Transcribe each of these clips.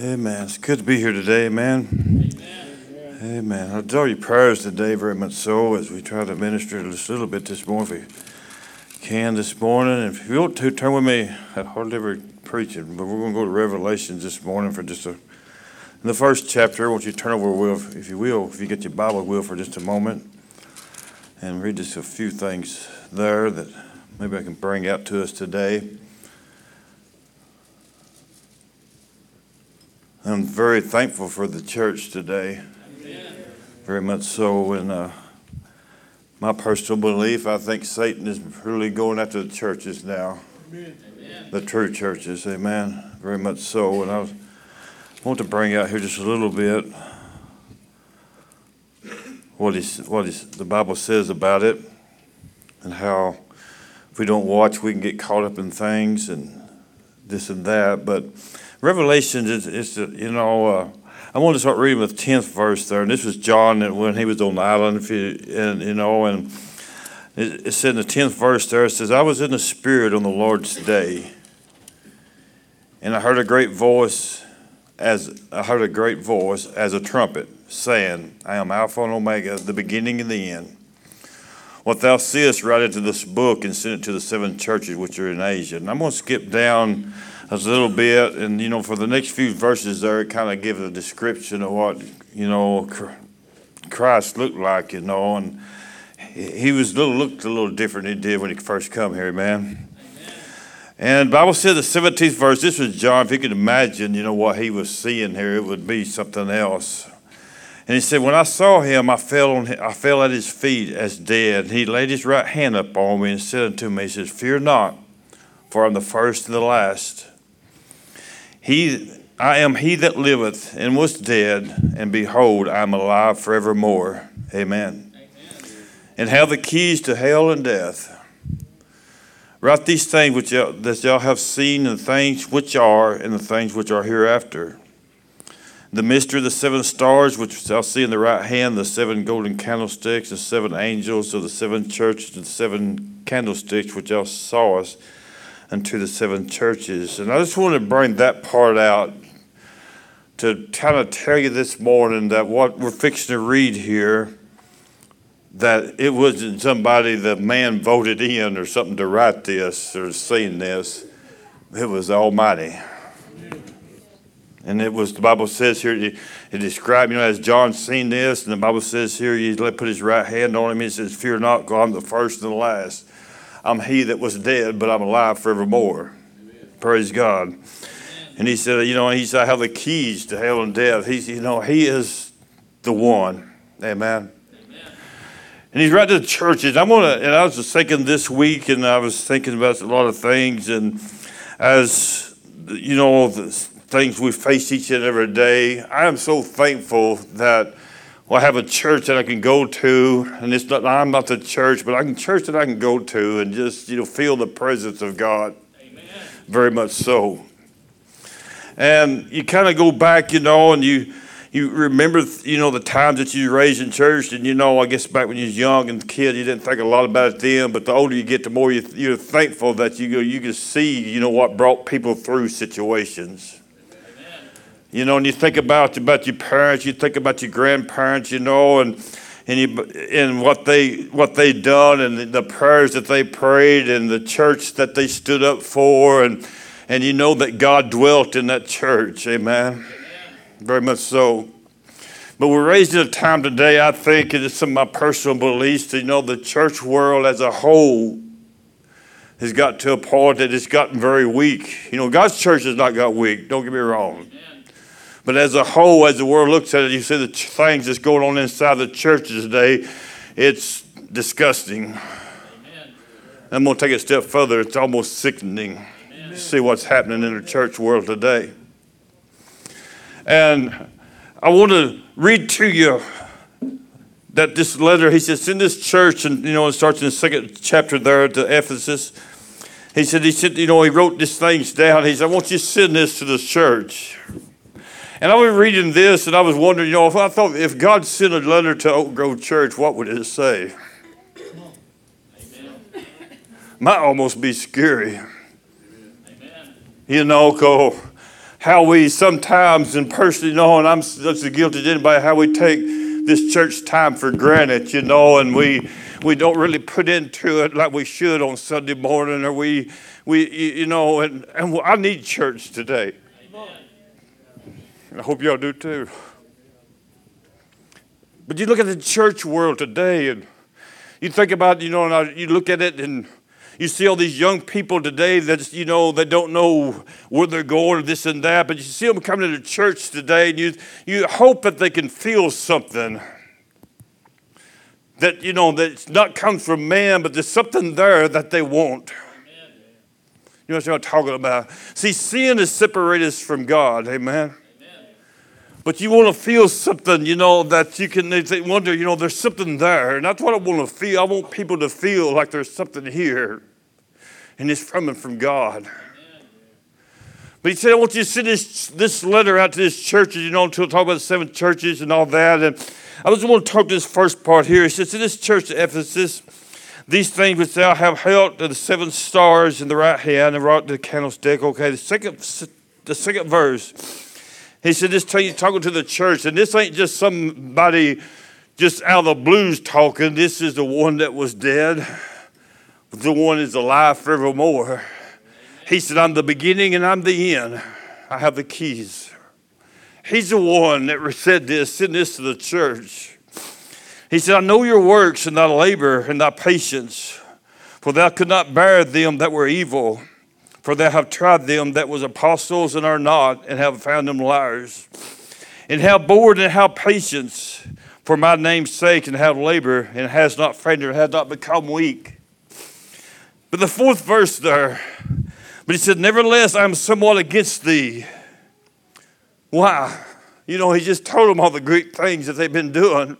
Amen. It's good to be here today, man. Amen. Amen. I adore your prayers today very much so as we try to minister just a little bit this morning if we can this morning. If you want to, turn with me. I hardly ever preach it, but we're going to go to Revelations this morning for just a. In the first chapter, I want you to turn over, will, if you will, if you get your Bible, will, for just a moment and read just a few things there that maybe I can bring out to us today. I'm very thankful for the church today. Amen. Very much so. And uh, my personal belief, I think Satan is really going after the churches now. Amen. The true churches. Amen. Very much so. And I was, want to bring out here just a little bit what, is, what is, the Bible says about it and how if we don't watch, we can get caught up in things and this and that. But Revelation is, is you know, uh, I want to start reading with the 10th verse there. And this was John when he was on the island, you, and, you know, and it, it said in the 10th verse there, it says, I was in the Spirit on the Lord's day, and I heard a great voice as I heard a great voice as a trumpet saying, I am Alpha and Omega, the beginning and the end. What thou seest, write into this book and send it to the seven churches which are in Asia. And I'm going to skip down a little bit, and you know, for the next few verses there, it kind of gives a description of what you know Christ looked like, you know, and he was little looked a little different than he did when he first come here, man. And Bible said the 17th verse, this was John, if you could imagine, you know, what he was seeing here, it would be something else. And he said, When I saw him, I fell, on, I fell at his feet as dead. He laid his right hand upon me and said unto me, He says, Fear not, for I'm the first and the last. He, I am he that liveth and was dead, and behold, I am alive forevermore. Amen. Amen. And have the keys to hell and death. Write these things which y'all, that y'all have seen, and the things which are, and the things which are hereafter. The mystery of the seven stars, which thou see in the right hand, the seven golden candlesticks, the seven angels of the seven churches, and the seven candlesticks which thou sawest unto the seven churches. And I just want to bring that part out to kind of tell you this morning that what we're fixing to read here, that it wasn't somebody the man voted in or something to write this or seen this. It was Almighty. And it was, the Bible says here, it, it described, you know, as John seen this, and the Bible says here, he put his right hand on him, he says, Fear not, God, I'm the first and the last. I'm he that was dead, but I'm alive forevermore. Amen. Praise God. Amen. And he said, you know, he said, I have the keys to hell and death. He's, you know, he is the one. Amen. Amen. And he's right to the churches. I'm gonna, and I was just thinking this week, and I was thinking about a lot of things, and as you know, the things we face each and every day, I am so thankful that well, I have a church that I can go to, and it's not, I'm not the church, but I can church that I can go to and just you know feel the presence of God. Amen. Very much so. And you kind of go back, you know, and you you remember, you know, the times that you were raised in church, and you know, I guess back when you was young and kid, you didn't think a lot about it then. But the older you get, the more you, you're thankful that you go, you can see, you know, what brought people through situations. You know, and you think about about your parents, you think about your grandparents, you know, and and you and what they what they done and the prayers that they prayed and the church that they stood up for and and you know that God dwelt in that church. Amen. Amen. Very much so. But we're raised in a time today, I think, and it's some of my personal beliefs, you know, the church world as a whole has got to a point that it's gotten very weak. You know, God's church has not got weak, don't get me wrong. But as a whole, as the world looks at it, you see the things that's going on inside the churches today, it's disgusting. Amen. I'm going to take it a step further. It's almost sickening to see what's happening in the church world today. And I want to read to you that this letter, he says, in this church, and you know, it starts in the second chapter there to Ephesus. He said, he said, you know, he wrote these things down. He said, I want you to send this to the church. And I was reading this and I was wondering, you know, if I thought if God sent a letter to Oak Grove Church, what would it say? Might almost be scary. Amen. You know, how we sometimes, and personally know, and I'm just as guilty as anybody, how we take this church time for granted, you know, and we we don't really put into it like we should on Sunday morning, or we we you know, and and I need church today. I hope y'all do too. But you look at the church world today, and you think about, you know, and you look at it, and you see all these young people today that, you know, they don't know where they're going, or this and that, but you see them coming to church today, and you, you hope that they can feel something. That, you know, that it's not comes from man, but there's something there that they want. You know what I'm talking about? See, sin has separated us from God. Amen. But you want to feel something, you know, that you can they wonder, you know, there's something there. And that's what I want to feel. I want people to feel like there's something here and it's coming from God. But he said, I want you to send this, this letter out to this church, you know, to talk about the seven churches and all that. And I just want to talk to this first part here. He says, To this church at Ephesus, these things which thou have held to the seven stars in the right hand and wrought the candlestick. Okay, the second, the second verse. He said, This you talking to the church, and this ain't just somebody just out of the blues talking. This is the one that was dead the one is alive forevermore. He said, I'm the beginning and I'm the end. I have the keys. He's the one that said this, send this to the church. He said, I know your works and thy labor and thy patience, for thou could not bear them that were evil. For they have tried them that was apostles and are not, and have found them liars. And have bored and have patience for my name's sake, and have labor, and has not fainted, and has not become weak. But the fourth verse there, but he said, Nevertheless, I'm somewhat against thee. Why? You know, he just told them all the great things that they've been doing.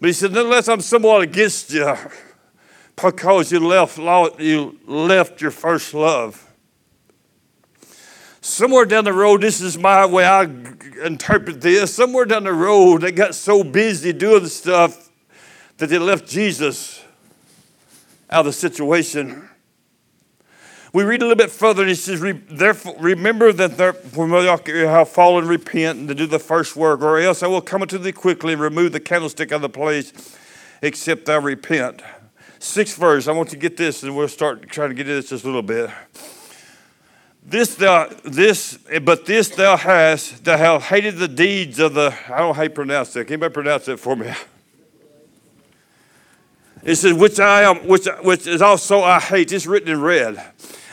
But he said, Nevertheless, I'm somewhat against you because you left, you left your first love. Somewhere down the road, this is my way I interpret this. Somewhere down the road, they got so busy doing stuff that they left Jesus out of the situation. We read a little bit further, and he says, Therefore, remember that you have fallen, repent, and to do the first work, or else I will come unto thee quickly and remove the candlestick out of the place, except thou repent. Sixth verse, I want you to get this, and we'll start trying to get into this just a little bit. This thou, this, but this thou hast, thou hast hated the deeds of the, I don't know how you pronounce that. Can anybody pronounce that for me? It says, which I am, which, which is also I hate. It's written in red.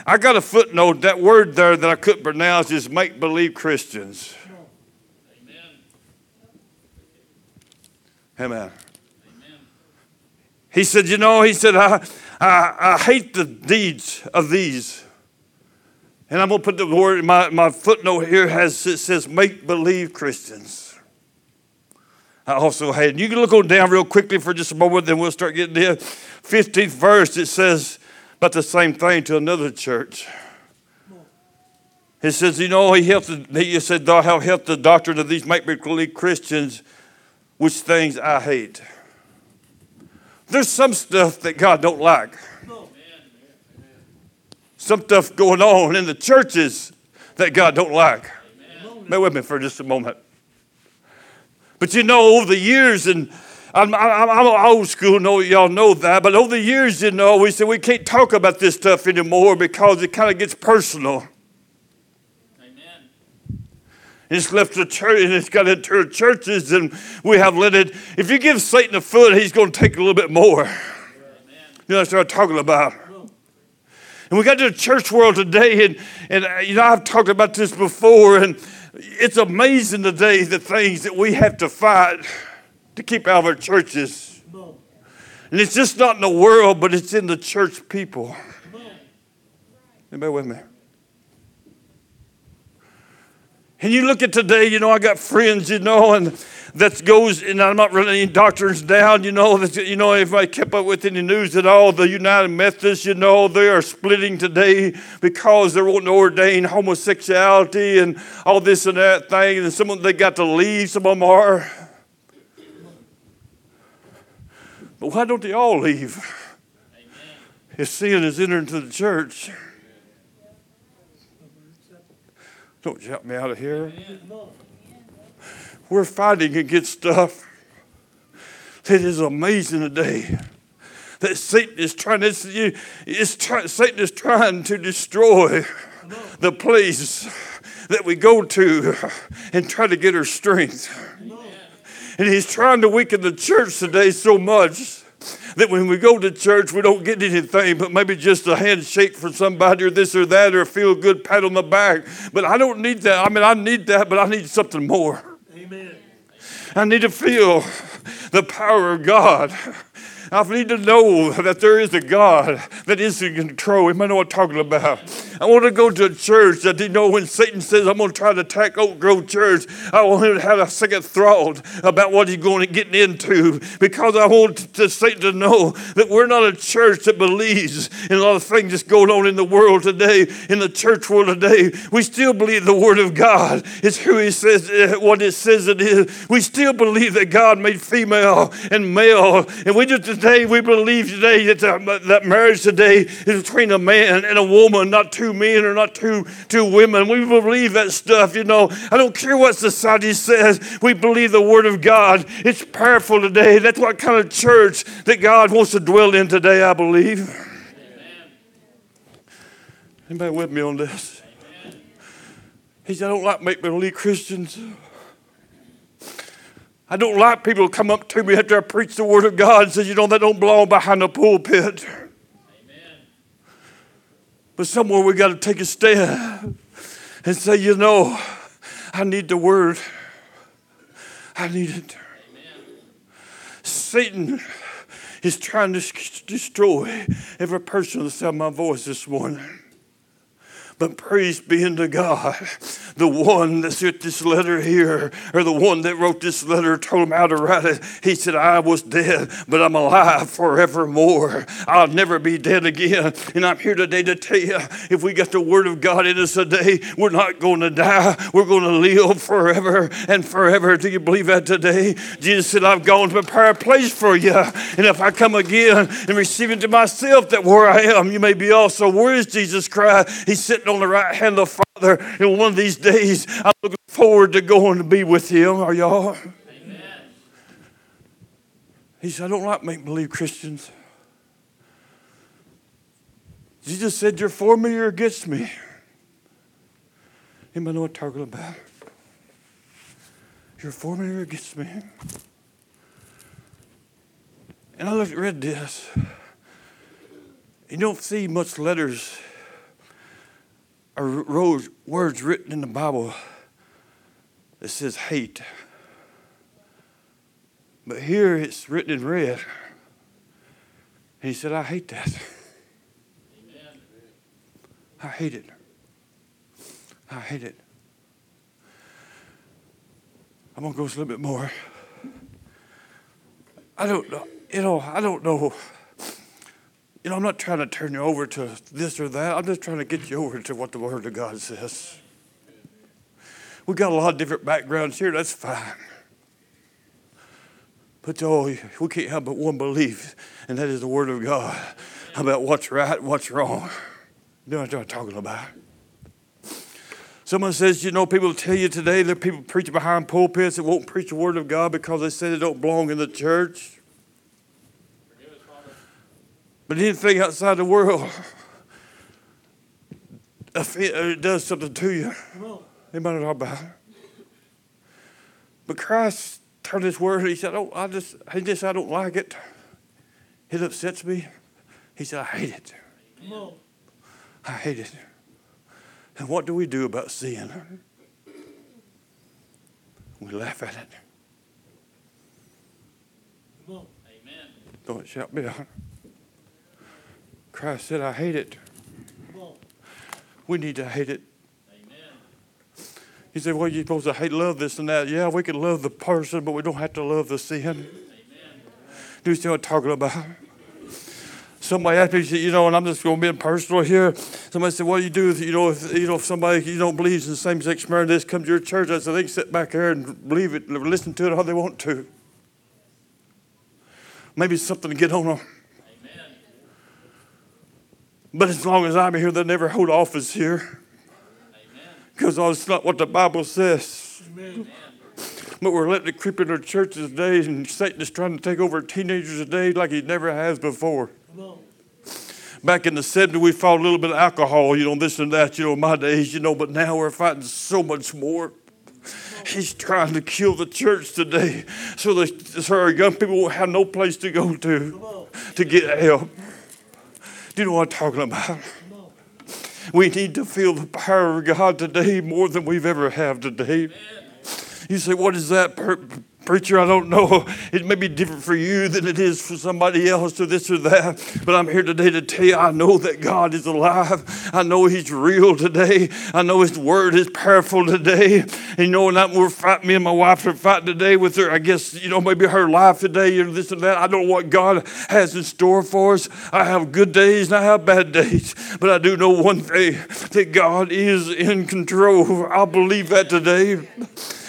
I got a footnote. That word there that I couldn't pronounce is make believe Christians. Amen. Amen. He said, You know, he said, I, I, I hate the deeds of these. And I'm going to put the word, my, my footnote here has, it says, make believe Christians. I also had. You can look on down real quickly for just a moment, then we'll start getting there. 15th verse, it says about the same thing to another church. It says, you know, he helped, he said, thou have helped the doctrine of these make believe Christians, which things I hate. There's some stuff that God don't like. Some stuff going on in the churches that God don't like. Bear with me for just a moment. But you know, over the years, and I'm, I'm, I'm old school, know y'all know that, but over the years, you know, we said we can't talk about this stuff anymore because it kind of gets personal. It's left the church and it's got into churches, and we have let it. If you give Satan a foot, he's going to take a little bit more. You know what I'm talking about. And we got to the church world today, and, and uh, you know, I've talked about this before, and it's amazing today the things that we have to fight to keep out of our churches. And it's just not in the world, but it's in the church people. Anybody with me? And you look at today, you know, I got friends, you know, and that goes, and I'm not running any doctrines down, you know, that, you know, if I kept up with any news at all, the United Methodists, you know, they are splitting today because they're wanting to ordain homosexuality and all this and that thing, and some of them, they got to leave, some of them are. But why don't they all leave? Amen. If sin has entered into the church. Don't shout me out of here. We're fighting against stuff that is amazing today. That Satan is trying to, is try, Satan is trying to destroy the place that we go to and try to get our strength. And he's trying to weaken the church today so much that when we go to church, we don't get anything but maybe just a handshake from somebody or this or that or a feel good pat on the back. But I don't need that. I mean, I need that, but I need something more. Amen. I need to feel the power of God. I need to know that there is a God that is in control. You know what I'm talking about. I want to go to a church that you know when Satan says I'm going to try to attack Oak Grove Church, I want him to have a second thought about what he's going to get into because I want to Satan to know that we're not a church that believes in a lot of things that's going on in the world today, in the church world today. We still believe the Word of God is who He says uh, what it says it is. We still believe that God made female and male, and we just today we believe today that uh, that marriage today is between a man and a woman, not two men or not two two women. We believe that stuff, you know. I don't care what society says. We believe the Word of God. It's powerful today. That's what kind of church that God wants to dwell in today. I believe. Amen. Anybody with me on this? Amen. He said, "I don't like make believe Christians." I don't like people who come up to me after I preach the Word of God and say, you know, that don't belong behind the pulpit. Amen. But somewhere we got to take a stand and say, you know, I need the Word. I need it. Amen. Satan is trying to destroy every person that sound my voice this morning. But praise be unto God, the one that sent this letter here, or the one that wrote this letter, told him how to write it. He said, I was dead, but I'm alive forevermore. I'll never be dead again. And I'm here today to tell you if we got the word of God in us today, we're not going to die. We're going to live forever and forever. Do you believe that today? Jesus said, I've gone to prepare a place for you. And if I come again and receive it to myself, that where I am, you may be also. Where is Jesus Christ? He's sitting on the right hand of the Father. And one of these days, I'm looking forward to going to be with Him. Are y'all? Amen. He said, I don't like make believe Christians. Jesus said, You're for me or against me. Anybody know what I'm talking about? You're for me or against me? And I looked, read this. You don't see much letters are words written in the Bible that says hate. But here it's written in red. he said, I hate that. Amen. I hate it. I hate it. I'm going to go a little bit more. I don't know. You know, I don't know you know, I'm not trying to turn you over to this or that. I'm just trying to get you over to what the Word of God says. We got a lot of different backgrounds here. That's fine. But oh, we can't have but one belief, and that is the Word of God about what's right what's wrong. You know what I'm talking about. Someone says, you know, people tell you today that people preach behind pulpits that won't preach the Word of God because they say they don't belong in the church. But anything outside the world, it does something to you. Anybody know about it? But Christ turned his word. He said, "Oh, I just, he just, I don't like it. It upsets me." He said, "I hate it. I hate it." And what do we do about sin? We laugh at it. Amen. Don't shout me out. Christ said, I hate it. We need to hate it. Amen. He said, Well, you're supposed to hate, love this and that. Yeah, we can love the person, but we don't have to love the sin. Amen. Do you see what I'm talking about? Somebody asked me, you know, and I'm just going to be personal here. Somebody said, "What do you do you know if you know if somebody you don't believe in the same-sex marriage, this comes to your church?" I said, "They can sit back there and believe it, listen to it how they want to. Maybe it's something to get on them." But as long as I'm here, they'll never hold office here. because that's not what the Bible says. But we're letting it creep in our churches today, and Satan is trying to take over teenagers today like he never has before. Back in the 70s, we fought a little bit of alcohol, you know, this and that, you know, my days, you know, but now we're fighting so much more. He's trying to kill the church today so, the, so our young people will have no place to go to to get help. Do you know what I'm talking about? We need to feel the power of God today more than we've ever have today. You say, what is that, Preacher, I don't know. It may be different for you than it is for somebody else or this or that. But I'm here today to tell you I know that God is alive. I know He's real today. I know His word is powerful today. And you know, and we're fighting, me and my wife are fighting today with her, I guess, you know, maybe her life today or this and that. I don't know what God has in store for us. I have good days and I have bad days. But I do know one thing that God is in control. I believe that today.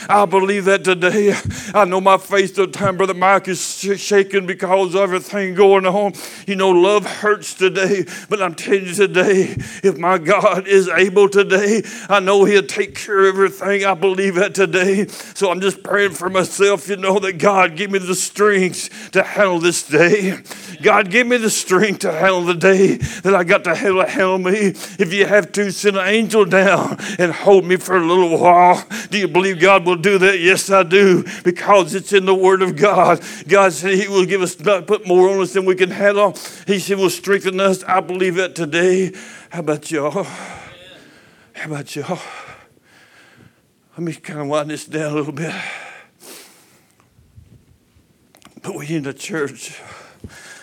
I believe that today. I know my faith the time, Brother Mike, is shaking because of everything going on. You know, love hurts today, but I'm telling you today, if my God is able today, I know He'll take care of everything. I believe that today. So I'm just praying for myself, you know, that God give me the strength to handle this day. God, give me the strength to handle the day that I got to handle, handle me. If you have to, send an angel down and hold me for a little while. Do you believe God will do that? Yes, I do, because it's in the Word of God. God said He will give us, not put more on us than we can handle. He said, will strengthen us. I believe that today. How about y'all? How about y'all? Let me kind of wind this down a little bit. But we in the church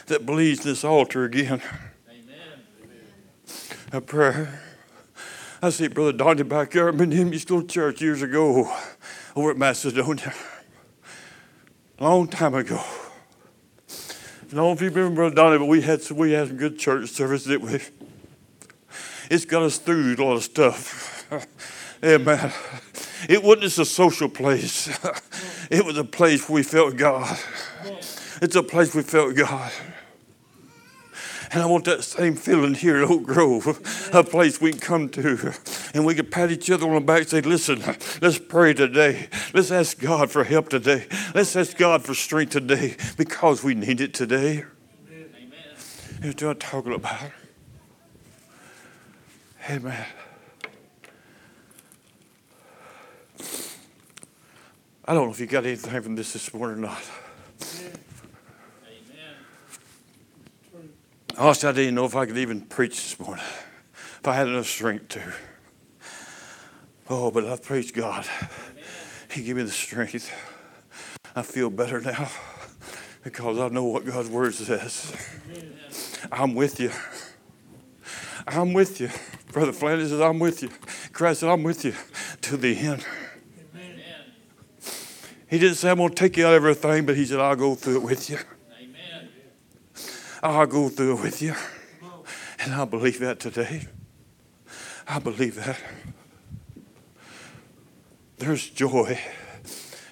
that believes this altar again. Amen. A prayer. I see Brother Donnie back there. I've been in his little church years ago over at Macedonia. Long time ago. I don't know if you remember Brother Donnie, but we had some, we had some good church service, that we? It's got us through a lot of stuff. Amen. It wasn't just a social place. It was a place we felt God. It's a place we felt God. And I want that same feeling here at Oak Grove, a place we can come to and we can pat each other on the back and say, listen, let's pray today. Let's ask God for help today. Let's ask God for strength today because we need it today. Amen. Here's what I'm talking about. Amen. I don't know if you got anything from this this morning or not. Honestly, I didn't know if I could even preach this morning, if I had enough strength to. Oh, but I've praised God. He gave me the strength. I feel better now because I know what God's word says. I'm with you. I'm with you. Brother Flanders says, I'm with you. Christ said, I'm with you to the end. He didn't say, I'm going to take you out of everything, but he said, I'll go through it with you. I'll go through it with you. And I believe that today. I believe that. There's joy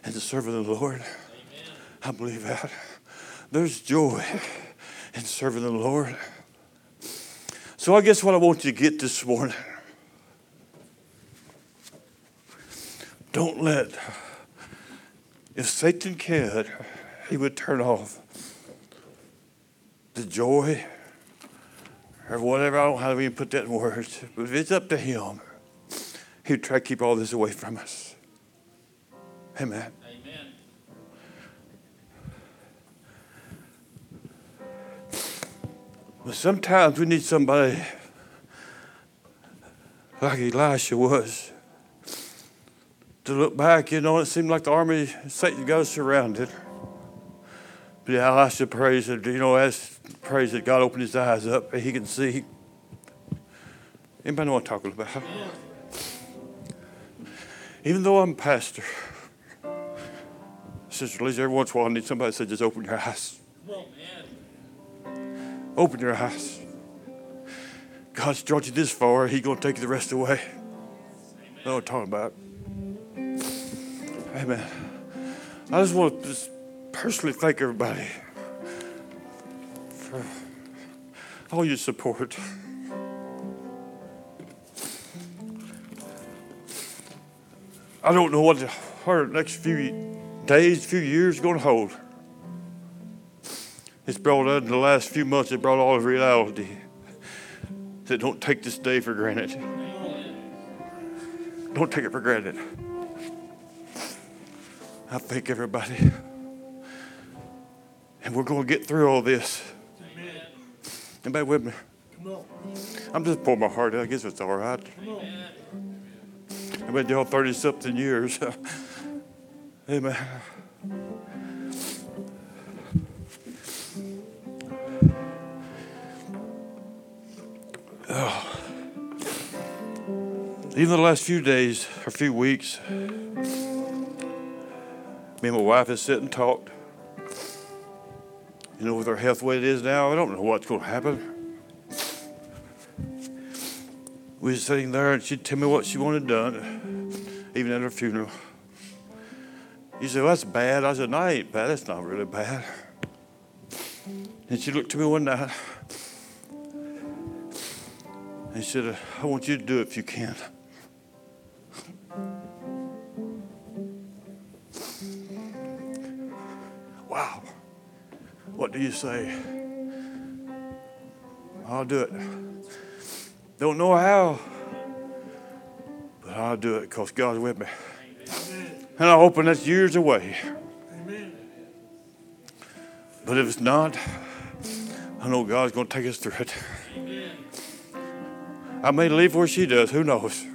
in serving the Lord. Amen. I believe that. There's joy in serving the Lord. So I guess what I want you to get this morning. Don't let, if Satan could, he would turn off the joy or whatever. I don't know how to even put that in words. But it's up to Him, He'd try to keep all this away from us. Amen. Amen. But sometimes we need somebody like Elisha was to look back. You know, it seemed like the army, Satan got us surrounded. Yeah, Elisha praise that, you know, as prays that God opened his eyes up and he can see. Anybody know what I'm talking about? Even though I'm a pastor, Sister Lisa, every once in a while I need somebody to say, just open your eyes. Open your eyes. God's brought you this far, He's going to take you the rest away. Amen. know what I'm talking about. Amen. I just want to personally thank everybody for all your support. I don't know what the, next few days, few years are going to hold. It's brought out in the last few months, it brought all of reality that don't take this day for granted. Don't take it for granted. I thank everybody. And we're going to get through all this. Amen. Anybody with me? I'm just pouring my heart out. I guess it's all right. I've been y'all 30 something years. Amen. Oh. Even the last few days or few weeks, me and my wife has sat and talked. You know, with her health the way it is now, I don't know what's going to happen. We were sitting there and she'd tell me what she wanted done, even at her funeral. You said, well, that's bad. I said, no, I ain't bad. That's not really bad. And she looked to me one night and she said, I want you to do it if you can. Do you say? I'll do it. Don't know how, but I'll do it because God's with me. And I'm hoping that's years away. But if it's not, I know God's going to take us through it. I may leave where she does, who knows?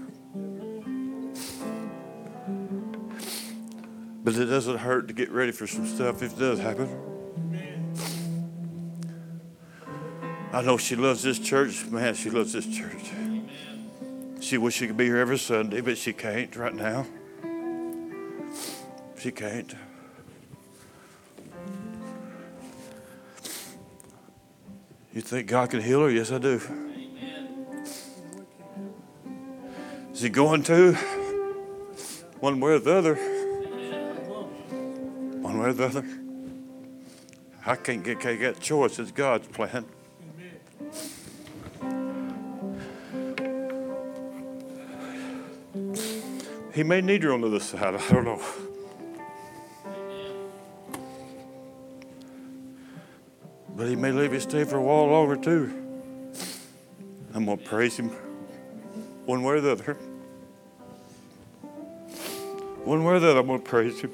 But it doesn't hurt to get ready for some stuff if it does happen. I know she loves this church. Man, she loves this church. She wish she could be here every Sunday, but she can't right now. She can't. You think God can heal her? Yes, I do. Is he going to? One way or the other. One way or the other. I can't get, can't get choice. It's God's plan. He may need her on the other side. I don't know. But he may leave you stay for a while longer too. I'm going to praise him one way or the other. One way or the other, I'm going to praise him.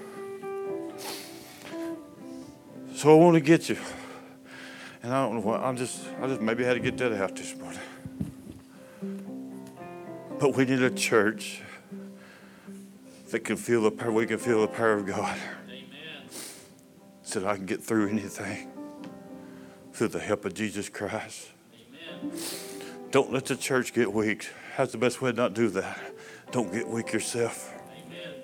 So I want to get you. And I don't know what, I'm just, I just maybe had to get that out this morning. But we need a church that can feel the power, we can feel the power of God. Amen. So that I can get through anything through the help of Jesus Christ. Amen. Don't let the church get weak. That's the best way to not do that. Don't get weak yourself. Amen.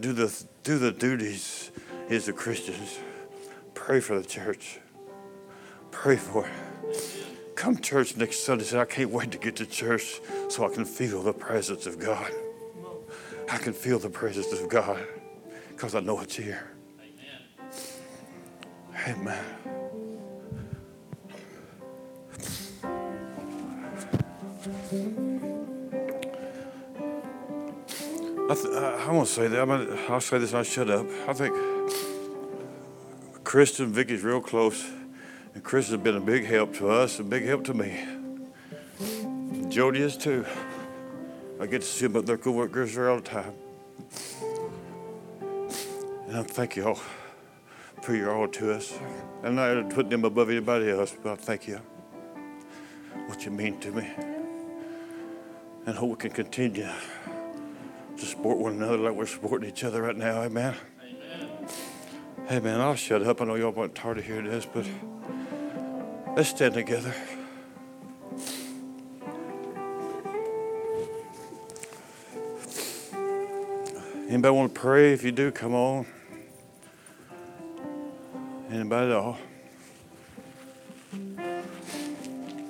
Do the do the duties as a Christians. Pray for the church. Pray for it. Come church next Sunday. Say, I can't wait to get to church so I can feel the presence of God. I can feel the presence of God because I know it's here. Amen. Amen. I, th- I want to say that. I'm I'll say this. I shut up. I think Kristen and Vicky's real close, and Chris has been a big help to us, a big help to me. Jody is too. I get to see but their co-workers all the time. And I thank you all for your all to us. And I'm not putting them above anybody else, but I thank you what you mean to me. And hope we can continue to support one another like we're supporting each other right now. Amen. Amen. Hey, man, I'll shut up. I know y'all want tired to hear this, but let's stand together. Anybody want to pray? If you do, come on. Anybody at all?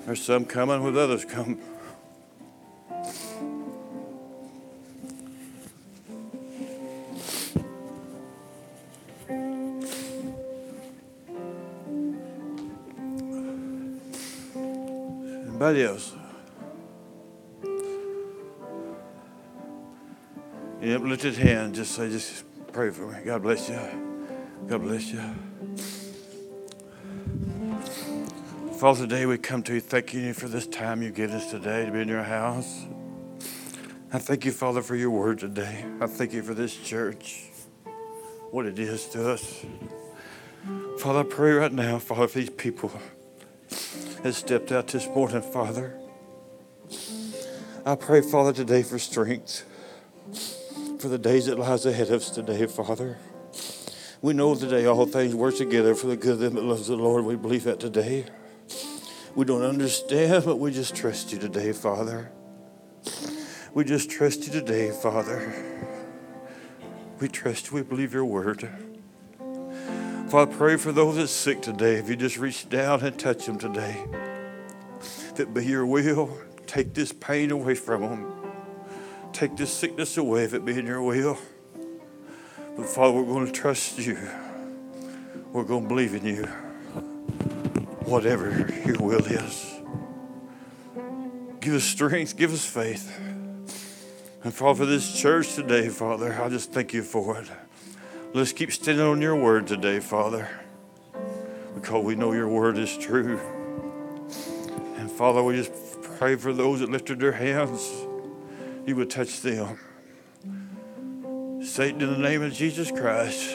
There's some coming with others come. Anybody else? You have lifted hand, just say, just pray for me. God bless you. God bless you. Father, today we come to you thanking you for this time you give us today to be in your house. I thank you, Father, for your word today. I thank you for this church, what it is to us. Father, I pray right now, Father, for these people that stepped out this morning, Father. I pray, Father, today for strength for the days that lies ahead of us today, Father. We know today all things work together for the good of them that loves the Lord. We believe that today. We don't understand, but we just trust you today, Father. We just trust you today, Father. We trust you. We believe your word. Father, pray for those that's sick today. If you just reach down and touch them today, it be your will, take this pain away from them. Take this sickness away if it be in your will. But Father, we're going to trust you. We're going to believe in you whatever your will is. Give us strength, give us faith. And Father, for this church today, Father, I just thank you for it. Let's keep standing on your word today, Father, because we know your word is true. And Father, we just pray for those that lifted their hands, you would touch them. Satan, in the name of Jesus Christ,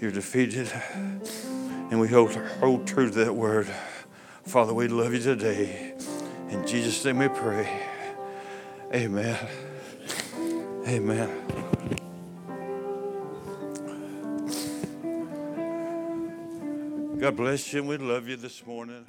you're defeated. And we hold, hold true to that word. Father, we love you today. In Jesus' name we pray. Amen. Amen. God bless you, and we love you this morning.